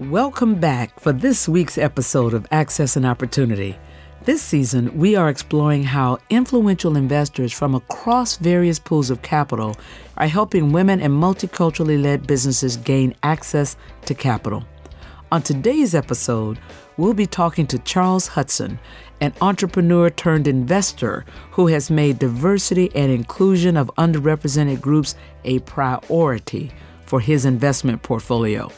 Welcome back for this week's episode of Access and Opportunity. This season, we are exploring how influential investors from across various pools of capital are helping women and multiculturally led businesses gain access to capital. On today's episode, we'll be talking to Charles Hudson, an entrepreneur turned investor who has made diversity and inclusion of underrepresented groups a priority for his investment portfolio.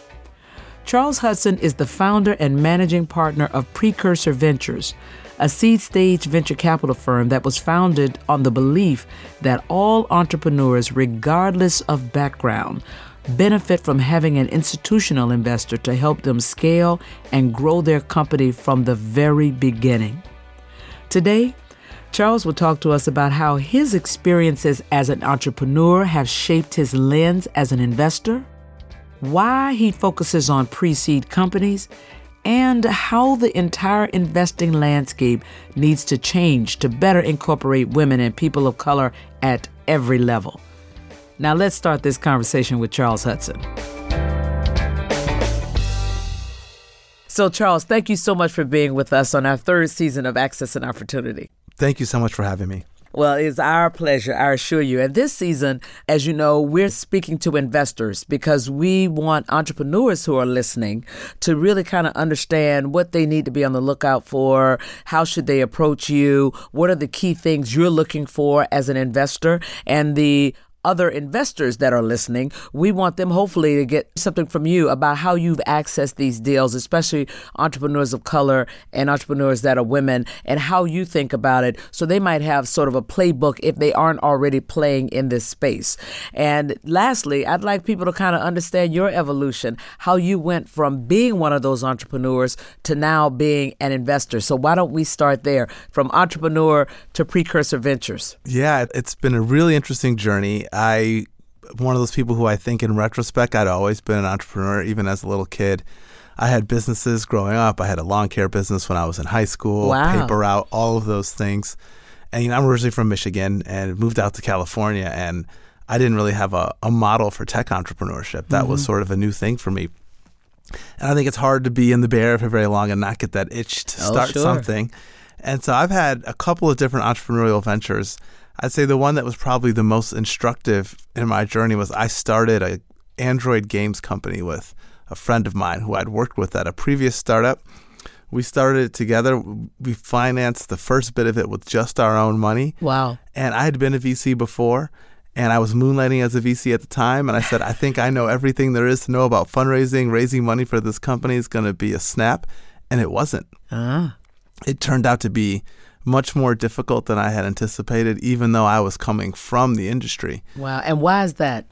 Charles Hudson is the founder and managing partner of Precursor Ventures, a seed stage venture capital firm that was founded on the belief that all entrepreneurs, regardless of background, benefit from having an institutional investor to help them scale and grow their company from the very beginning. Today, Charles will talk to us about how his experiences as an entrepreneur have shaped his lens as an investor why he focuses on pre seed companies, and how the entire investing landscape needs to change to better incorporate women and people of color at every level. Now, let's start this conversation with Charles Hudson. So, Charles, thank you so much for being with us on our third season of Access and Opportunity. Thank you so much for having me. Well, it's our pleasure, I assure you. And this season, as you know, we're speaking to investors because we want entrepreneurs who are listening to really kind of understand what they need to be on the lookout for, how should they approach you, what are the key things you're looking for as an investor, and the other investors that are listening, we want them hopefully to get something from you about how you've accessed these deals, especially entrepreneurs of color and entrepreneurs that are women, and how you think about it. So they might have sort of a playbook if they aren't already playing in this space. And lastly, I'd like people to kind of understand your evolution, how you went from being one of those entrepreneurs to now being an investor. So why don't we start there from entrepreneur to precursor ventures? Yeah, it's been a really interesting journey. I one of those people who I think in retrospect I'd always been an entrepreneur even as a little kid. I had businesses growing up. I had a lawn care business when I was in high school, wow. paper route, all of those things. And you know, I'm originally from Michigan and moved out to California and I didn't really have a, a model for tech entrepreneurship. That mm-hmm. was sort of a new thing for me. And I think it's hard to be in the Bay Area for very long and not get that itch to oh, start sure. something. And so I've had a couple of different entrepreneurial ventures I'd say the one that was probably the most instructive in my journey was I started a Android games company with a friend of mine who I'd worked with at a previous startup. We started it together. We financed the first bit of it with just our own money. Wow. And I had been a VC before and I was moonlighting as a VC at the time. And I said, I think I know everything there is to know about fundraising, raising money for this company is going to be a snap. And it wasn't. Ah. It turned out to be much more difficult than I had anticipated, even though I was coming from the industry. Wow. And why is that?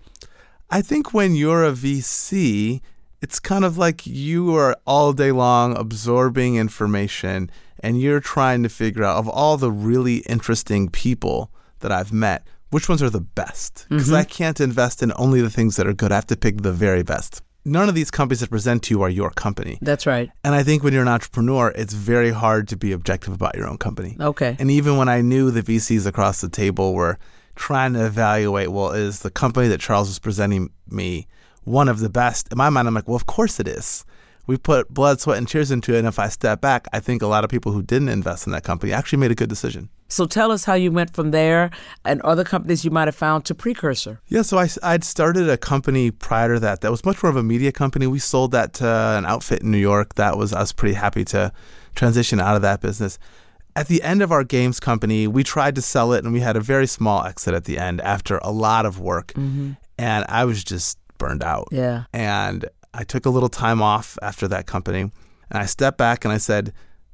I think when you're a VC, it's kind of like you are all day long absorbing information and you're trying to figure out of all the really interesting people that I've met, which ones are the best? Because mm-hmm. I can't invest in only the things that are good. I have to pick the very best none of these companies that present to you are your company. That's right. And I think when you're an entrepreneur, it's very hard to be objective about your own company. Okay. And even when I knew the VCs across the table were trying to evaluate, well, is the company that Charles was presenting me one of the best? In my mind, I'm like, well, of course it is we put blood, sweat, and tears into it. And if I step back, I think a lot of people who didn't invest in that company actually made a good decision. So tell us how you went from there and other companies you might have found to Precursor. Yeah, so I, I'd started a company prior to that that was much more of a media company. We sold that to an outfit in New York. That was, I was pretty happy to transition out of that business. At the end of our games company, we tried to sell it and we had a very small exit at the end after a lot of work. Mm-hmm. And I was just burned out. Yeah. And I took a little time off after that company and I stepped back and I said,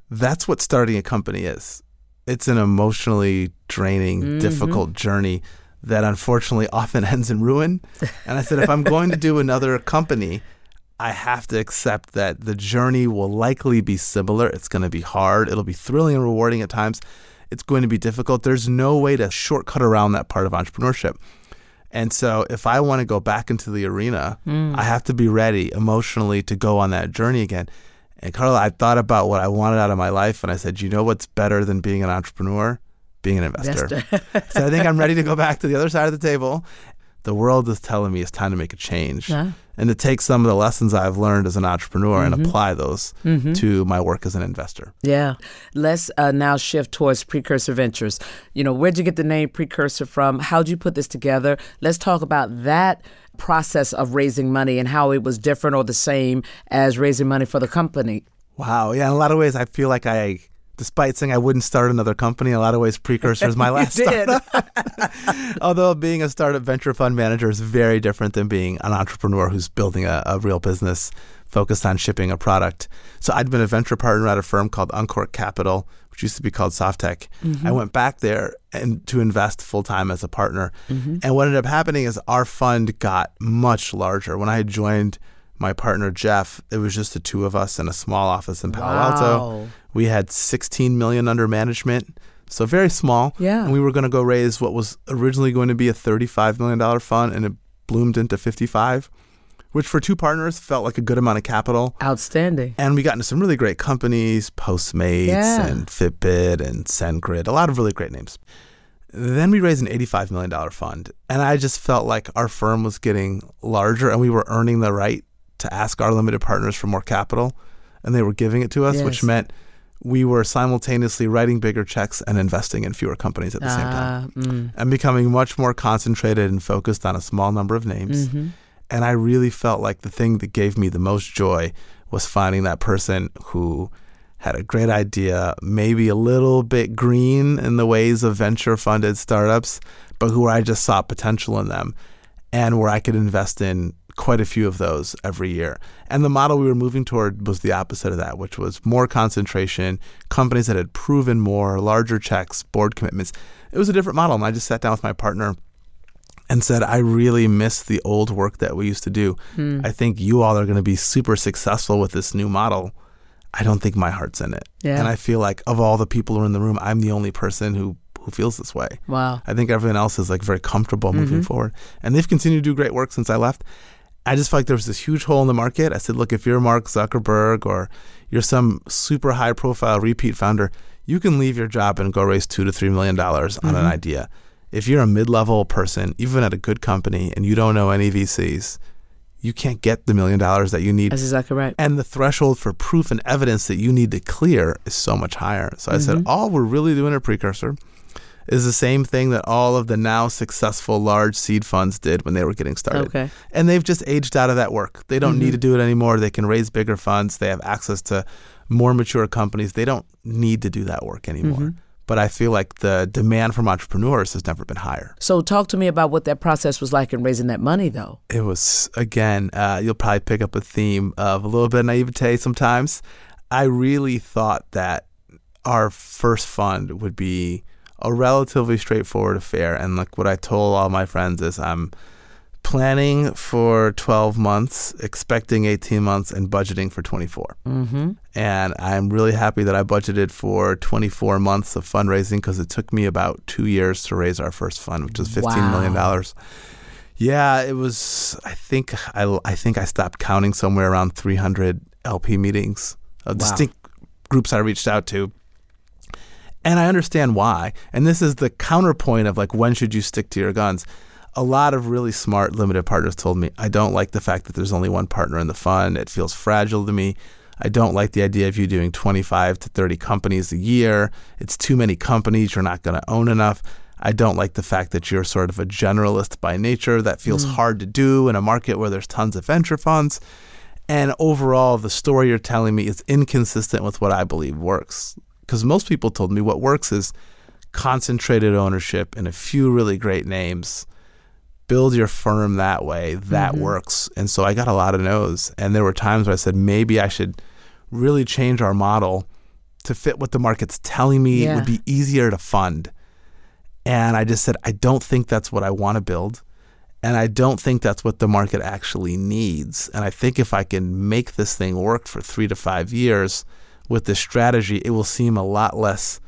that's what starting a company is. It's an emotionally draining, mm-hmm. difficult journey that unfortunately often ends in ruin. And I said, if I'm going to do another company, I have to accept that the journey will likely be similar. It's going to be hard. It'll be thrilling and rewarding at times. It's going to be difficult. There's no way to shortcut around that part of entrepreneurship. And so if I want to go back into the arena, mm. I have to be ready emotionally to go on that journey again. And Carla, I thought about what I wanted out of my life and I said, you know what's better than being an entrepreneur? Being an investor. investor. so I think I'm ready to go back to the other side of the table. The world is telling me it's time to make a change. Yeah. And to take some of the lessons I've learned as an entrepreneur Mm-hmm. and apply those to my work as an investor. Yeah. Let's uh, now shift towards Precursor Ventures. You know, where'd you get the name Precursor from? How'd you put this together? Let's talk about that process of raising money and how it was different or the same as raising money for the company. Wow. Yeah. In a lot of ways, I feel like I, despite saying I wouldn't start another company, in a lot of ways, Precursor is my last startup. Although being a startup venture fund manager is very different than being an entrepreneur who's building a, a real business focused on shipping a product. So I'd been a venture partner at a firm called Uncork Capital, which used to be called SoftTech. Mm-hmm. I went back there and to invest full time as a partner. Mm-hmm. And what ended up happening is our fund got much larger. When I joined my partner Jeff, it was just the two of us in a small office in Palo Alto. Wow. We had 16 million under management, so very small. Yeah. And we were going to go raise what was originally going to be a 35 million dollar fund, and it bloomed into 55, which for two partners felt like a good amount of capital. Outstanding. And we got into some really great companies, Postmates Yeah. and Fitbit and SendGrid, a lot of really great names. Then we raised an $85 million fund. And I just felt like our firm was getting larger and we were earning the right to ask our limited partners for more capital. And they were giving it to us, which meant we were simultaneously writing bigger checks and investing in fewer companies at the same time Ah, mm, and becoming much more concentrated and focused on a small number of names. mm-hmm. And I really felt like the thing that gave me the most joy was finding that person who had a great idea, maybe a little bit green in the ways of venture funded startups, but who I just saw potential in them and where I could invest in quite a few of those every year. And the model we were moving toward was the opposite of that, which was more concentration, companies that had proven more, larger checks, board commitments. It was a different model. And I just sat down with my partner and said, I really miss the old work that we used to do. Hmm. I think you all are going to be super successful with this new model. I don't think my heart's in it. Yeah. And I feel like of all the people who are in the room, I'm the only person who, who feels this way. Wow. I think everyone else is like very comfortable moving forward. And they've continued to do great work since I left. I just felt like there was this huge hole in the market. I said, look, if you're Mark Zuckerberg or you're some super high profile repeat founder, you can leave your job and go raise two to three million dollars on an mm-hmm. idea. If you're a mid level person, even at a good company, and you don't know any VCs, you can't get the million dollars that you need. That's exactly right. And the threshold for proof and evidence that you need to clear is so much higher. So I said, mm-hmm. all we're really doing at Precursor is the same thing that all of the now successful large seed funds did when they were getting started. Okay. And they've just aged out of that work. They don't need to do it anymore. They can raise bigger funds. They have access to more mature companies. They don't need to do that work anymore. But I feel like the demand from entrepreneurs has never been higher. So talk to me about what that process was like in raising that money, though. It was again. Uh, you'll probably pick up a theme of a little bit of naivete sometimes. I really thought that our first fund would be a relatively straightforward affair, and like what I told all my friends is, I'm planning for 12 months, expecting 18 months, and budgeting for 24. Mm-hmm. And I'm really happy that I budgeted for 24 months of fundraising because it took me about two years to raise our first fund, which was 15 million Wow. dollars. Yeah, it was. I think I, I think I stopped counting somewhere around 300 LP meetings of Wow. distinct groups I reached out to. And I understand why. And this is the counterpoint of like when should you stick to your guns? A lot of really smart limited partners told me I don't like the fact that there's only one partner in the fund. It feels fragile to me. I don't like the idea of you doing 25 to 30 companies a year. It's too many companies. You're not going to own enough. I don't like the fact that you're sort of a generalist by nature. That feels mm. hard to do in a market where there's tons of venture funds. And overall, the story you're telling me is inconsistent with what I believe works. Because most people told me what works is concentrated ownership in a few really great names. Build your firm that way. That mm-hmm. works. And so I got a lot of no's. And there were times where I said, maybe I should really change our model to fit what the market's telling me Yeah. would be easier to fund. And I just said, I don't think that's what I want to build. And I don't think that's what the market actually needs. And I think if I can make this thing work for three to five years with this strategy, it will seem a lot less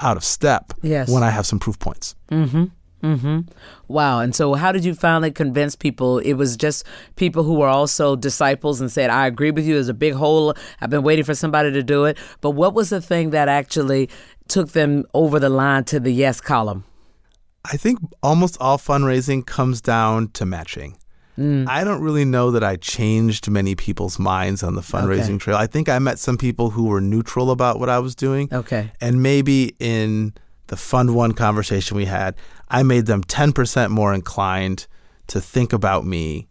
out of step Yes. when I have some proof points. Mm-hmm. Wow. And so, how did you finally convince people? It was just people who were also disciples and said, I agree with you. There's a big hole. I've been waiting for somebody to do it. But what was the thing that actually took them over the line to the yes column? I think almost all fundraising comes down to matching. Mm. I don't really know that I changed many people's minds on the fundraising Okay. trail. I think I met some people who were neutral about what I was doing. Okay. And maybe in the Fund One conversation we had, I made them 10% more inclined to think about me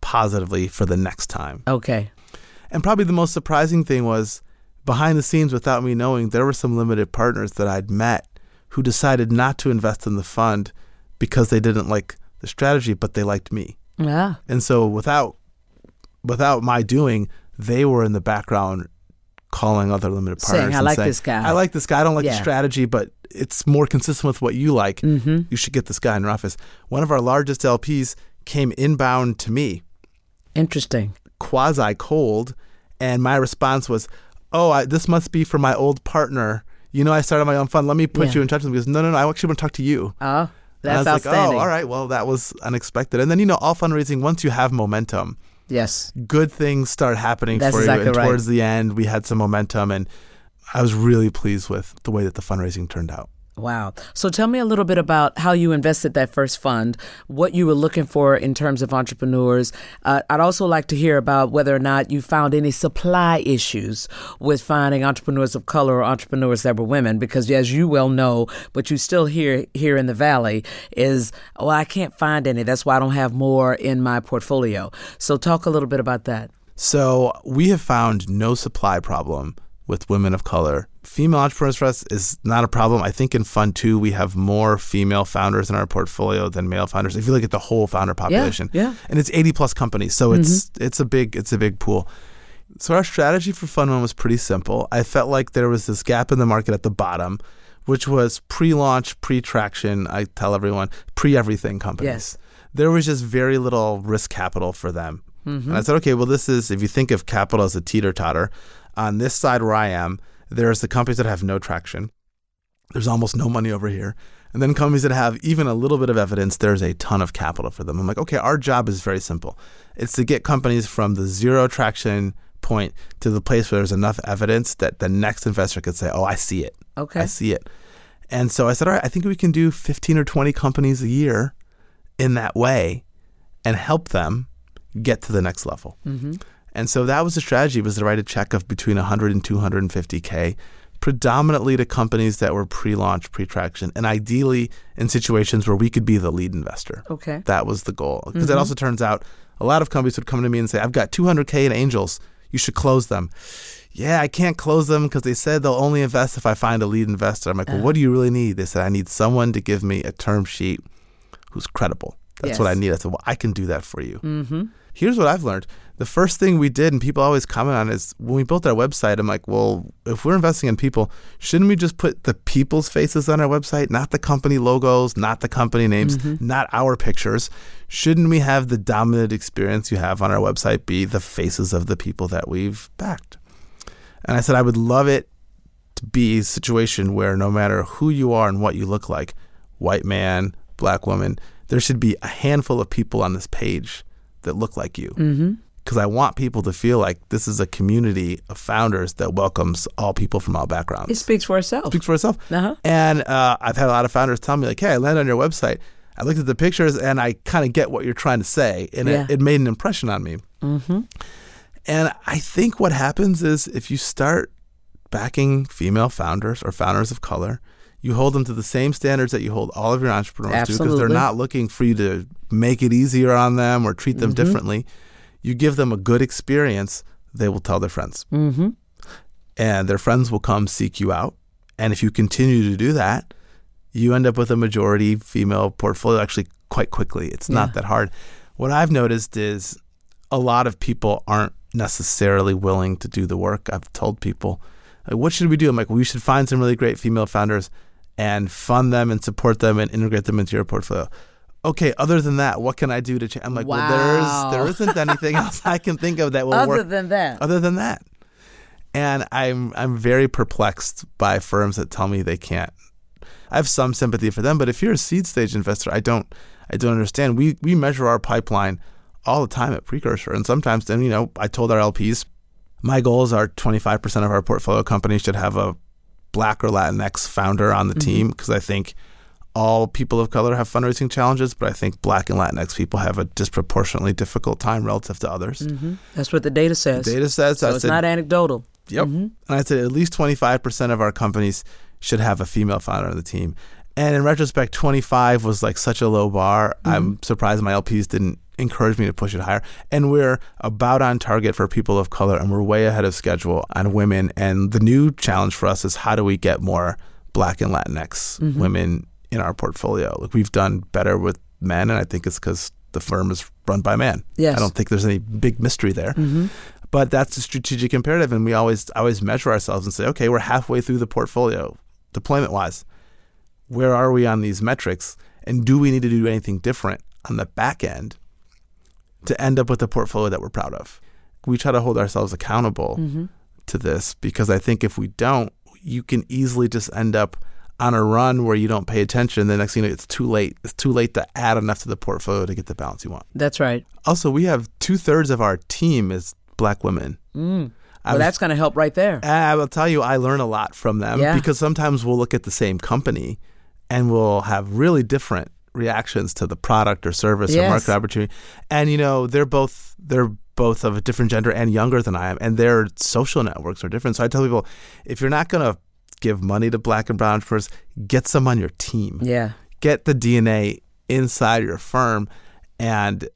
positively for the next time. Okay. And probably the most surprising thing was behind the scenes, without me knowing, there were some limited partners that I'd met who decided not to invest in the fund because they didn't like the strategy, but they liked me. Yeah. And so without without my doing, they were in the background calling other limited partners. Saying, "I like saying, this guy." I like this guy. I don't like the strategy, but it's more consistent with what you like. Mm-hmm. You should get this guy in your office. One of our largest LPs came inbound to me, Interesting. quasi cold, and my response was, "Oh, I, this must be for my old partner. You know, I started my own fund. Let me put Yeah. you in touch with him." Because no, no, no, I actually want to talk to you. Oh, And I that's was like, oh, outstanding. "Oh, all right. Well, that was unexpected." And then you know, all fundraising once you have momentum Yes. good things start happening That's for exactly you. And right. towards the end, we had some momentum, and I was really pleased with the way that the fundraising turned out. Wow. So tell me a little bit about how you invested that first fund, what you were looking for in terms of entrepreneurs. Uh, I'd also like to hear about whether or not you found any supply issues with finding entrepreneurs of color or entrepreneurs that were women, because as you well know, but you still hear here in the Valley is, well, I can't find any. That's why I don't have more in my portfolio. So talk a little bit about that. So we have found no supply problem with women of color. Female entrepreneurs for us is not a problem. I think in Fund Two we have more female founders in our portfolio than male founders. If you look at the whole founder population, yeah. yeah. and it's eighty plus companies, so it's mm-hmm. it's a big it's a big pool. So our strategy for Fund One was pretty simple. I felt like there was this gap in the market at the bottom, which was pre-launch, pre-traction. I tell everyone pre-everything companies. Yes. There was just very little risk capital for them. Mm-hmm. And I said, okay, well, this is if you think of capital as a teeter totter, on this side where I am, there's the companies that have no traction. There's almost no money over here. And then companies that have even a little bit of evidence, there's a ton of capital for them. I'm like, okay, our job is very simple. It's to get companies from the zero traction point to the place where there's enough evidence that the next investor could say, oh, I see it. Okay. I see it. And so I said, all right, I think we can do 15 or 20 companies a year in that way and help them get to the next level. Mm-hmm. And so that was the strategy was to write a check of between 100 and 250K, predominantly to companies that were pre-launch, pre-traction, and ideally in situations where we could be the lead investor. Okay. That was the goal. Because it also turns out a lot of companies would come to me and say, I've got 200K in angels. You should close them. Yeah, I can't close them because they said they'll only invest if I find a lead investor. I'm like, well, what do you really need? They said, I need someone to give me a term sheet who's credible. That's what I need. I said, well, I can do that for you. Mm-hmm. Here's what I've learned. The first thing we did, and people always comment on, is when we built our website, I'm like, well, if we're investing in people, shouldn't we just put the people's faces on our website, not the company logos, not the company names, not our pictures? Shouldn't we have the dominant experience you have on our website be the faces of the people that we've backed? And I said, I would love it to be a situation where no matter who you are and what you look like, white man, black woman, there should be a handful of people on this page that look like you. Mm-hmm. Because I want people to feel like this is a community of founders that welcomes all people from all backgrounds. It speaks for itself. speaks for itself. Uh-huh. And uh, I've had a lot of founders tell me, like, hey, I landed on your website. I looked at the pictures and I kind of get what you're trying to say. And Yeah. it, it made an impression on me. Mm-hmm. And I think what happens is if you start backing female founders or founders of color, you hold them to the same standards that you hold all of your entrepreneurs to because they're not looking for you to make it easier on them or treat them differently. You give them a good experience, they will tell their friends. Mm-hmm. And their friends will come seek you out. And if you continue to do that, you end up with a majority female portfolio actually quite quickly. It's not Yeah. that hard. What I've noticed is a lot of people aren't necessarily willing to do the work. I've told people, like, what should we do? I'm like, well, we should find some really great female founders and fund them and support them and integrate them into your portfolio. Okay, other than that, what can I do to change? I'm like, Wow. well, there's there isn't anything else I can think of that will Other work than that. other than that. And I'm I'm very perplexed by firms that tell me they can't. I have some sympathy for them, but if you're a seed stage investor, I don't I don't understand. We we measure our pipeline all the time at Precursor, and sometimes then you know I told our LPs my goals are 25% of our portfolio companies should have a Black or Latinx founder on the mm-hmm. team because I think all people of color have fundraising challenges, but I think Black and Latinx people have a disproportionately difficult time relative to others. Mm-hmm. That's what the data says. The data says so it's said, not anecdotal. Yep. Mm-hmm. And I said at least 25% of our companies should have a female founder on the team. And in retrospect, 25 was like such a low bar. Mm-hmm. I'm surprised my LPs didn't encourage me to push it higher. And we're about on target for people of color, and we're way ahead of schedule on women. And the new challenge for us is how do we get more Black and Latinx Mm-hmm. women in our portfolio? Like we've done better with men, and I think it's because the firm is run by men. Yes. I don't think there's any big mystery there. Mm-hmm. But that's a strategic imperative, and we always always measure ourselves and say, okay, we're halfway through the portfolio, deployment wise. Where are we on these metrics, and do we need to do anything different on the back end to end up with a portfolio that we're proud of? We try to hold ourselves accountable Mm-hmm. to this because I think if we don't, you can easily just end up on a run where you don't pay attention. The next thing you know, it's too late. It's too late to add enough to the portfolio to get the balance you want. That's right. Also, we have two thirds of our team is black women. Mm. Well, was- that's going to help right there. I will tell you, I learn a lot from them Yeah. because sometimes we'll look at the same company and we'll have really different reactions to the product or service or market opportunity. And you know, they're both they're both of a different gender and younger than I am, and their social networks are different. So I tell people, if you're not gonna give money to black and brown entrepreneurs, get some on your team. Yeah. Get the DNA inside your firm and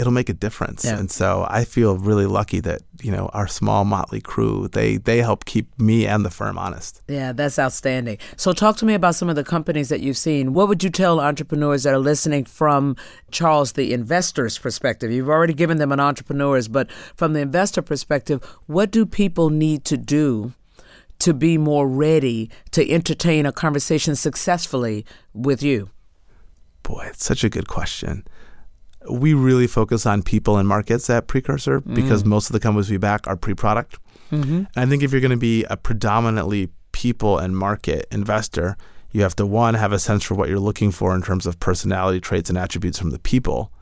it'll make a difference. Yeah. And so I feel really lucky that, you know, our small motley crew, they they help keep me and the firm honest. Yeah, that's outstanding. So, talk to me about some of the companies that you've seen. What would you tell entrepreneurs that are listening from Charles, the investor's perspective? You've already given them an entrepreneur's, but from the investor perspective, what do people need to do to be more ready to entertain a conversation successfully with you? Boy, it's such a good question. We really focus on people and markets at Precursor because most of the companies we back are pre-product. Mm-hmm. I think if you're going to be a predominantly people and market investor, you have to one have a sense for what you're looking for in terms of personality traits and attributes from the people,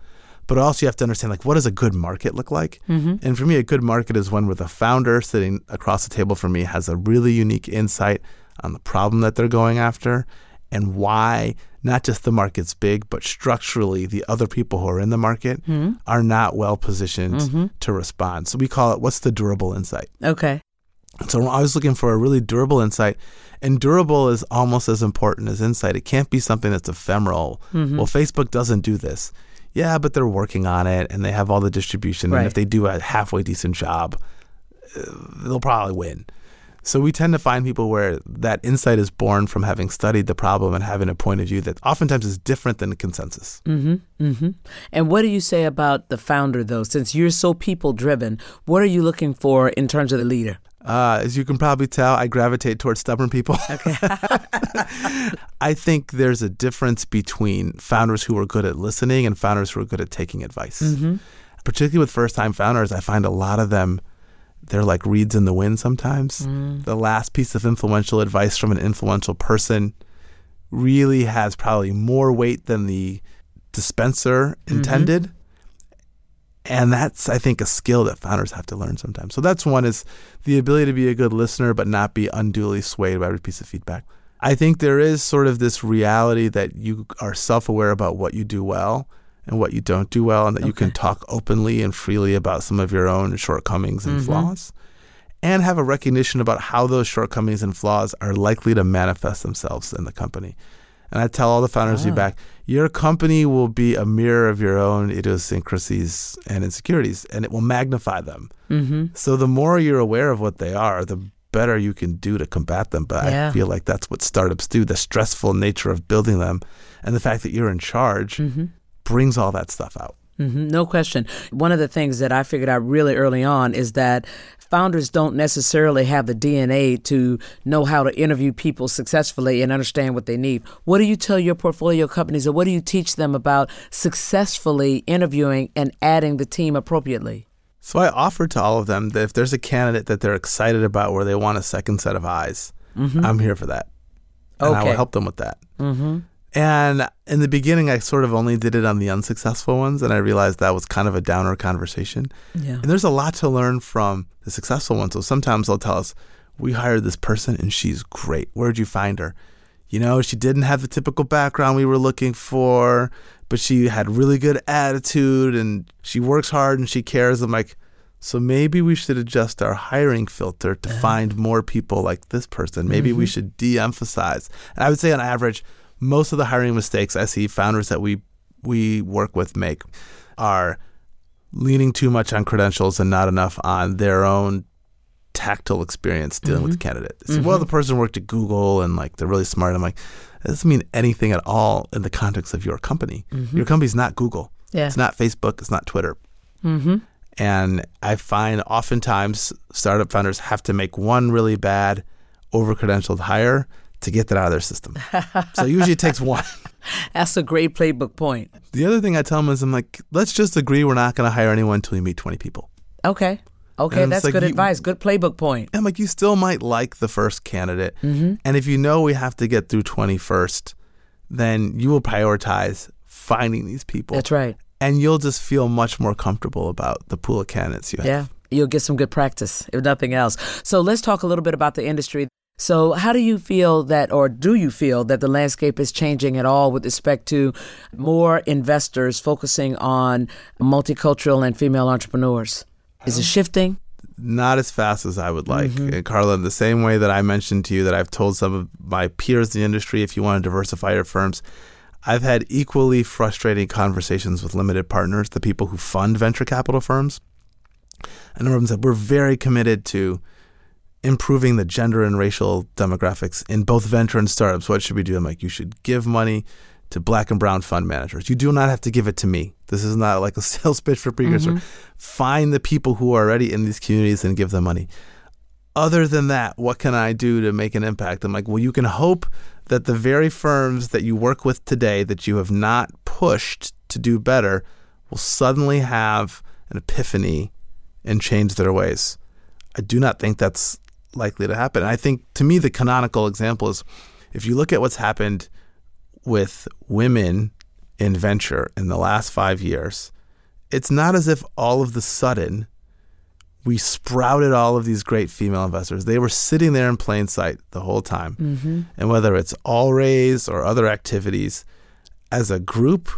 but also you have to understand like what does a good market look like. Mm-hmm. And for me, a good market is one where the founder sitting across the table from me has a really unique insight on the problem that they're going after and why not just the market's big, but structurally the other people who are in the market are not well positioned to respond. So we call it what's the durable insight. Okay. So I was looking for a really durable insight, and durable is almost as important as insight. It can't be something that's ephemeral. Mm-hmm. Well, Facebook doesn't do this. Yeah, but they're working on it, and they have all the distribution. Right. And if they do a halfway decent job, uh, they'll probably win. So we tend to find people where that insight is born from having studied the problem and having a point of view that oftentimes is different than the consensus. Mm-hmm. Mm-hmm. And what do you say about the founder, though? Since you're so people driven, what are you looking for in terms of the leader? Uh, as you can probably tell, I gravitate towards stubborn people. Okay. I think there's a difference between founders who are good at listening and founders who are good at taking advice. mm-hmm. Particularly with first time founders, I find a lot of them, they're like reeds in the wind sometimes. Mm. The last piece of influential advice from an influential person really has probably more weight than the dispenser intended. And that's, I think, a skill that founders have to learn sometimes. So that's one is the ability to be a good listener, but not be unduly swayed by every piece of feedback. I think there is sort of this reality that you are self aware about what you do well and what you don't do well, and that you can talk openly and freely about some of your own shortcomings and flaws, and have a recognition about how those shortcomings and flaws are likely to manifest themselves in the company. And I tell all the founders Ah. back, your company will be a mirror of your own idiosyncrasies and insecurities, and it will magnify them. Mm-hmm. So the more you're aware of what they are, the better you can do to combat them. But Yeah. I feel like that's what startups do. The stressful nature of building them and the fact that you're in charge Mm-hmm. brings all that stuff out. Hmm No question. One of the things that I figured out really early on is that founders don't necessarily have the DNA to know how to interview people successfully and understand what they need. What do you tell your portfolio companies or what do you teach them about successfully interviewing and adding the team appropriately? So I offer to all of them that if there's a candidate that they're excited about where they want a second set of eyes, I'm here for that. And I will help them with that. Mm-hmm. And in the beginning, I sort of only did it on the unsuccessful ones. And I realized that was kind of a downer conversation. Yeah. And there's a lot to learn from the successful ones. So sometimes they'll tell us, we hired this person and she's great. Where'd you find her? you know, she didn't have the typical background we were looking for, but she had really good attitude and she works hard and she cares. I'm like, so maybe we should adjust our hiring filter to uh-huh. find more people like this person. Maybe mm-hmm. we should de emphasize. And I would say, on average, most of the hiring mistakes I see founders that we we work with make are leaning too much on credentials and not enough on their own tactile experience dealing mm-hmm. with the candidate. mm-hmm. Well, the person worked at Google and like they're really smart. I'm like, that doesn't mean anything at all in the context of your company. Mm-hmm. Your company's not Google. Yeah. It's not Facebook. It's not Twitter. Mm-hmm. And I find oftentimes startup founders have to make one really bad, over credentialed hire to get that out of their system. so usually it takes one. That's a great playbook point. The other thing I tell them is I'm like, let's just agree we're not going to hire anyone until we meet 20 people. Okay. Okay, that's like good you, advice. Good playbook point. I'm like, you still might like the first candidate. Mm-hmm. And if you know we have to get through 20 first, then you will prioritize finding these people. That's right. And you'll just feel much more comfortable about the pool of candidates you have. Yeah, you'll get some good practice, if nothing else. So let's talk a little bit about the industry. So, how do you feel that, or do you feel that the landscape is changing at all with respect to more investors focusing on multicultural and female entrepreneurs? Is it shifting? Not as fast as I would like. Mm-hmm. Carla, in the same way that I mentioned to you that I've told some of my peers in the industry if you want to diversify your firms, I've had equally frustrating conversations with limited partners, the people who fund venture capital firms. And number of them said, We're very committed to improving the gender and racial demographics in both venture and startups. What should we do? I'm like, you should give money to black and brown fund managers. You do not have to give it to me. This is not like a sales pitch for precursor. Mm-hmm. Find the people who are already in these communities and give them money. Other than that, what can I do to make an impact? I'm like, well, you can hope that the very firms that you work with today that you have not pushed to do better will suddenly have an epiphany and change their ways. I do not think that's likely to happen. And I think to me, the canonical example is if you look at what's happened with women in venture in the last five years, it's not as if all of the sudden we sprouted all of these great female investors. They were sitting there in plain sight the whole time. Mm-hmm. And whether it's All Raise or other activities, as a group,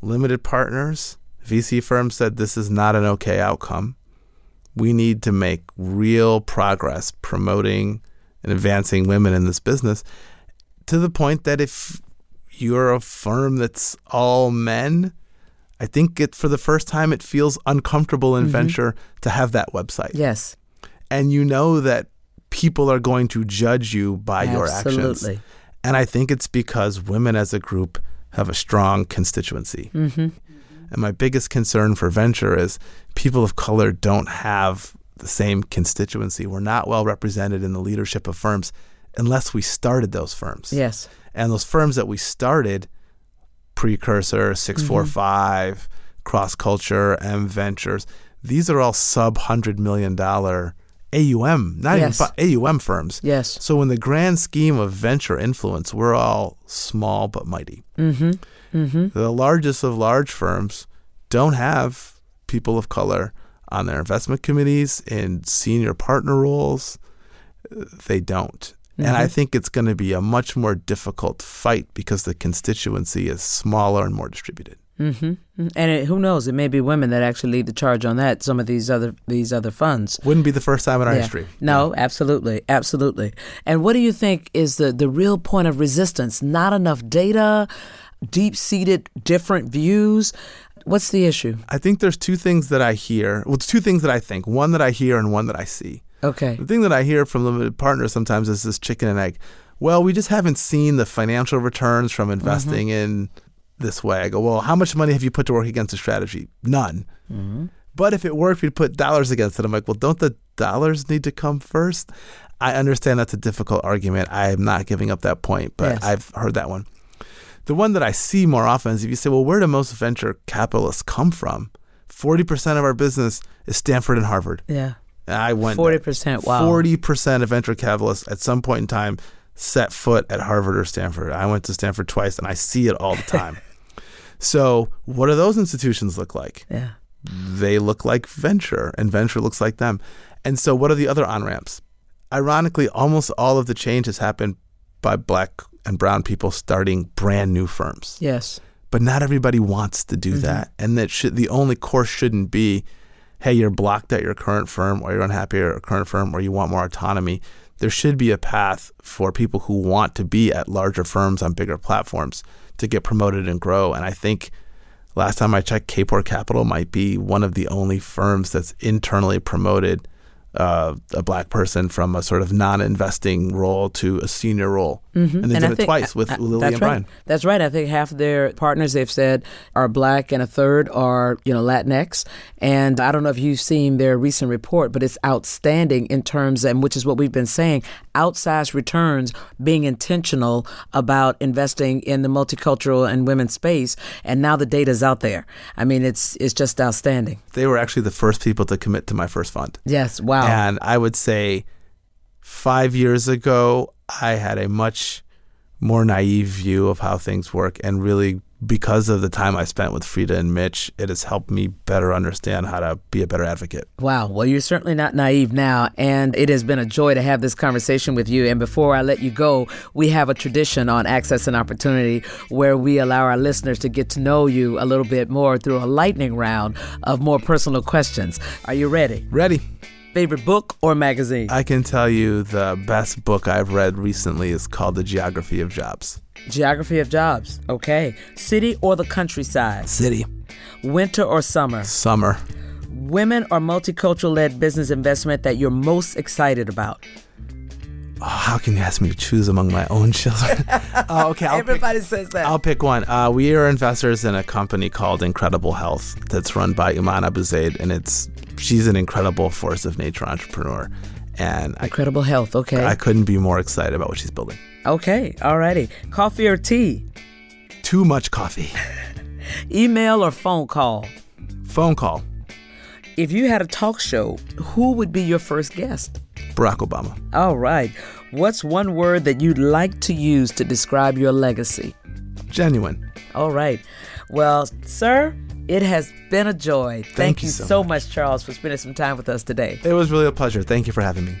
limited partners, VC firms said this is not an okay outcome we need to make real progress promoting and advancing women in this business to the point that if you're a firm that's all men, I think it for the first time it feels uncomfortable in mm-hmm. venture to have that website. Yes. And you know that people are going to judge you by your actions. Absolutely. And I think it's because women as a group have a strong constituency. Mm-hmm. And my biggest concern for venture is people of color don't have the same constituency. We're not well represented in the leadership of firms unless we started those firms. Yes. And those firms that we started, Precursor, 645, mm-hmm. Cross Culture, M Ventures, these are all sub $100 million AUM, not yes. even AUM firms. Yes. So in the grand scheme of venture influence, we're all small but mighty. Mm-hmm. Mm-hmm. The largest of large firms don't have people of color on their investment committees in senior partner roles. They don't. Mm-hmm. And I mm-hmm. think it's going to be a much more difficult fight because the constituency is smaller and more distributed. Mm-hmm. mm-hmm. And it, who knows? It may be women that actually lead the charge on that. Some of these other these other funds wouldn't be the first time in our yeah. history. No, yeah. absolutely, absolutely. And what do you think is the the real point of resistance? Not enough data, deep seated different views. What's the issue? I think there's two things that I hear. Well, it's two things that I think. One that I hear and one that I see. Okay. The thing that I hear from limited partners sometimes is this chicken and egg. Well, we just haven't seen the financial returns from investing mm-hmm. in this way. I go, well, how much money have you put to work against the strategy? None. Mm-hmm. But if it worked, we'd put dollars against it. I'm like, well, don't the dollars need to come first? I understand that's a difficult argument. I am not giving up that point, but yes. I've heard that one. The one that I see more often is if you say, well, where do most venture capitalists come from? 40% of our business is Stanford and Harvard. Yeah. I went 40%. Wow. 40% of venture capitalists at some point in time set foot at Harvard or Stanford. I went to Stanford twice and I see it all the time. so, what do those institutions look like? Yeah. They look like venture, and venture looks like them. And so, what are the other on ramps? Ironically, almost all of the change has happened by black and brown people starting brand new firms. Yes. But not everybody wants to do mm-hmm. that. And that should the only course shouldn't be, hey, you're blocked at your current firm or you're unhappy at your current firm or you want more autonomy. There should be a path for people who want to be at larger firms on bigger platforms to get promoted and grow. And I think last time I checked, Kapor Capital might be one of the only firms that's internally promoted uh, a black person from a sort of non-investing role to a senior role, Mm-hmm. and they And did I it think- twice with uh, Lily that's and right. Brian. That's right. I think half their partners they've said are black, and a third are you know Latinx. And I don't know if you've seen their recent report, but it's outstanding in terms, and which is what we've been saying, outsized returns, being intentional about investing in the multicultural and women's space. And now the data's out there. I mean, it's it's just outstanding. They were actually the first people to commit to my first fund. Yes. Wow. And I would say five years ago, I had a much more naive view of how things work. And really, because of the time I spent with Freada and Mitch, it has helped me better understand how to be a better advocate. Wow. Well, you're certainly not naive now, and it has been a joy to have this conversation with you. And before I let you go, we have a tradition on Access and Opportunity where we allow our listeners to get to know you a little bit more through a lightning round of more personal questions. Are you ready? Ready? Favorite book or magazine? I can tell you the best book I've read recently is called The Geography of Jobs. Geography of Jobs. Okay. City or the countryside? City. Winter or summer? Summer. Women or multicultural led business investment that you're most excited about? Oh, how can you ask me to choose among my own children? oh, okay. I'll pick- Everybody says that. I'll pick one. Uh, we are investors in a company called Incredible Health that's run by Iman Abuzeid, and it's she's an incredible force of nature entrepreneur, and I, Incredible health. Okay. I couldn't be more excited about what she's building. Okay, alrighty. Coffee or tea? Too much coffee. Email or phone call? Phone call. If you had a talk show, who would be your first guest? Barack Obama. All right. What's one word that you'd like to use to describe your legacy? Genuine. All right. Well, sir, it has been a joy. Thank, you you so so much. much, Charles, for spending some time with us today. It was really a pleasure. Thank you for having me.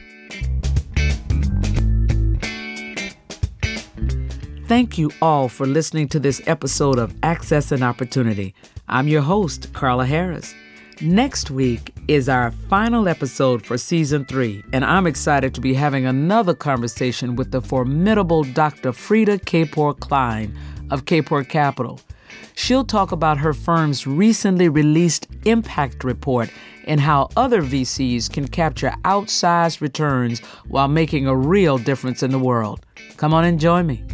Thank you all for listening to this episode of Access and Opportunity. I'm your host, Carla Harris. Next week is our final episode for season three, and I'm excited to be having another conversation with the formidable Dr. Freada Kapor Klein of Kapor Capital. She'll talk about her firm's recently released impact report and how other VCs can capture outsized returns while making a real difference in the world. Come on and join me.